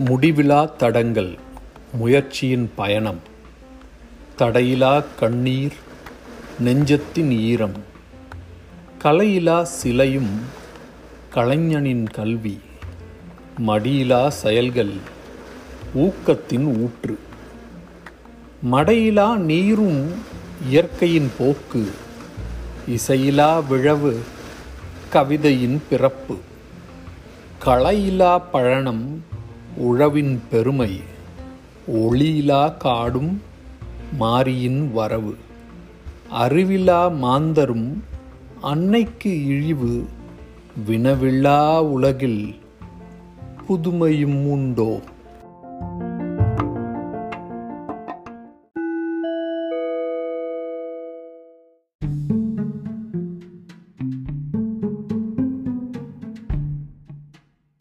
முடிவிலா தடங்கள் முயற்சியின் பயணம் தடையிலா கண்ணீர் நெஞ்சத்தின் ஈரம் கலையிலா சிலையும் கலைஞனின் கல்வி மடியிலா செயல்கள் ஊக்கத்தின் ஊற்று மடையிலா நீரும் இயற்கையின் போக்கு இசையிலா விழவு கவிதையின் பிறப்பு. களையிலா பழனம் உழவின் பெருமை ஒளியிலா காடும் மாரியின் வரவு. அறிவிலா மாந்தரும் அன்னைக்கு இழிவு வினவில்லா உலகில் புதுமையும் உண்டோ?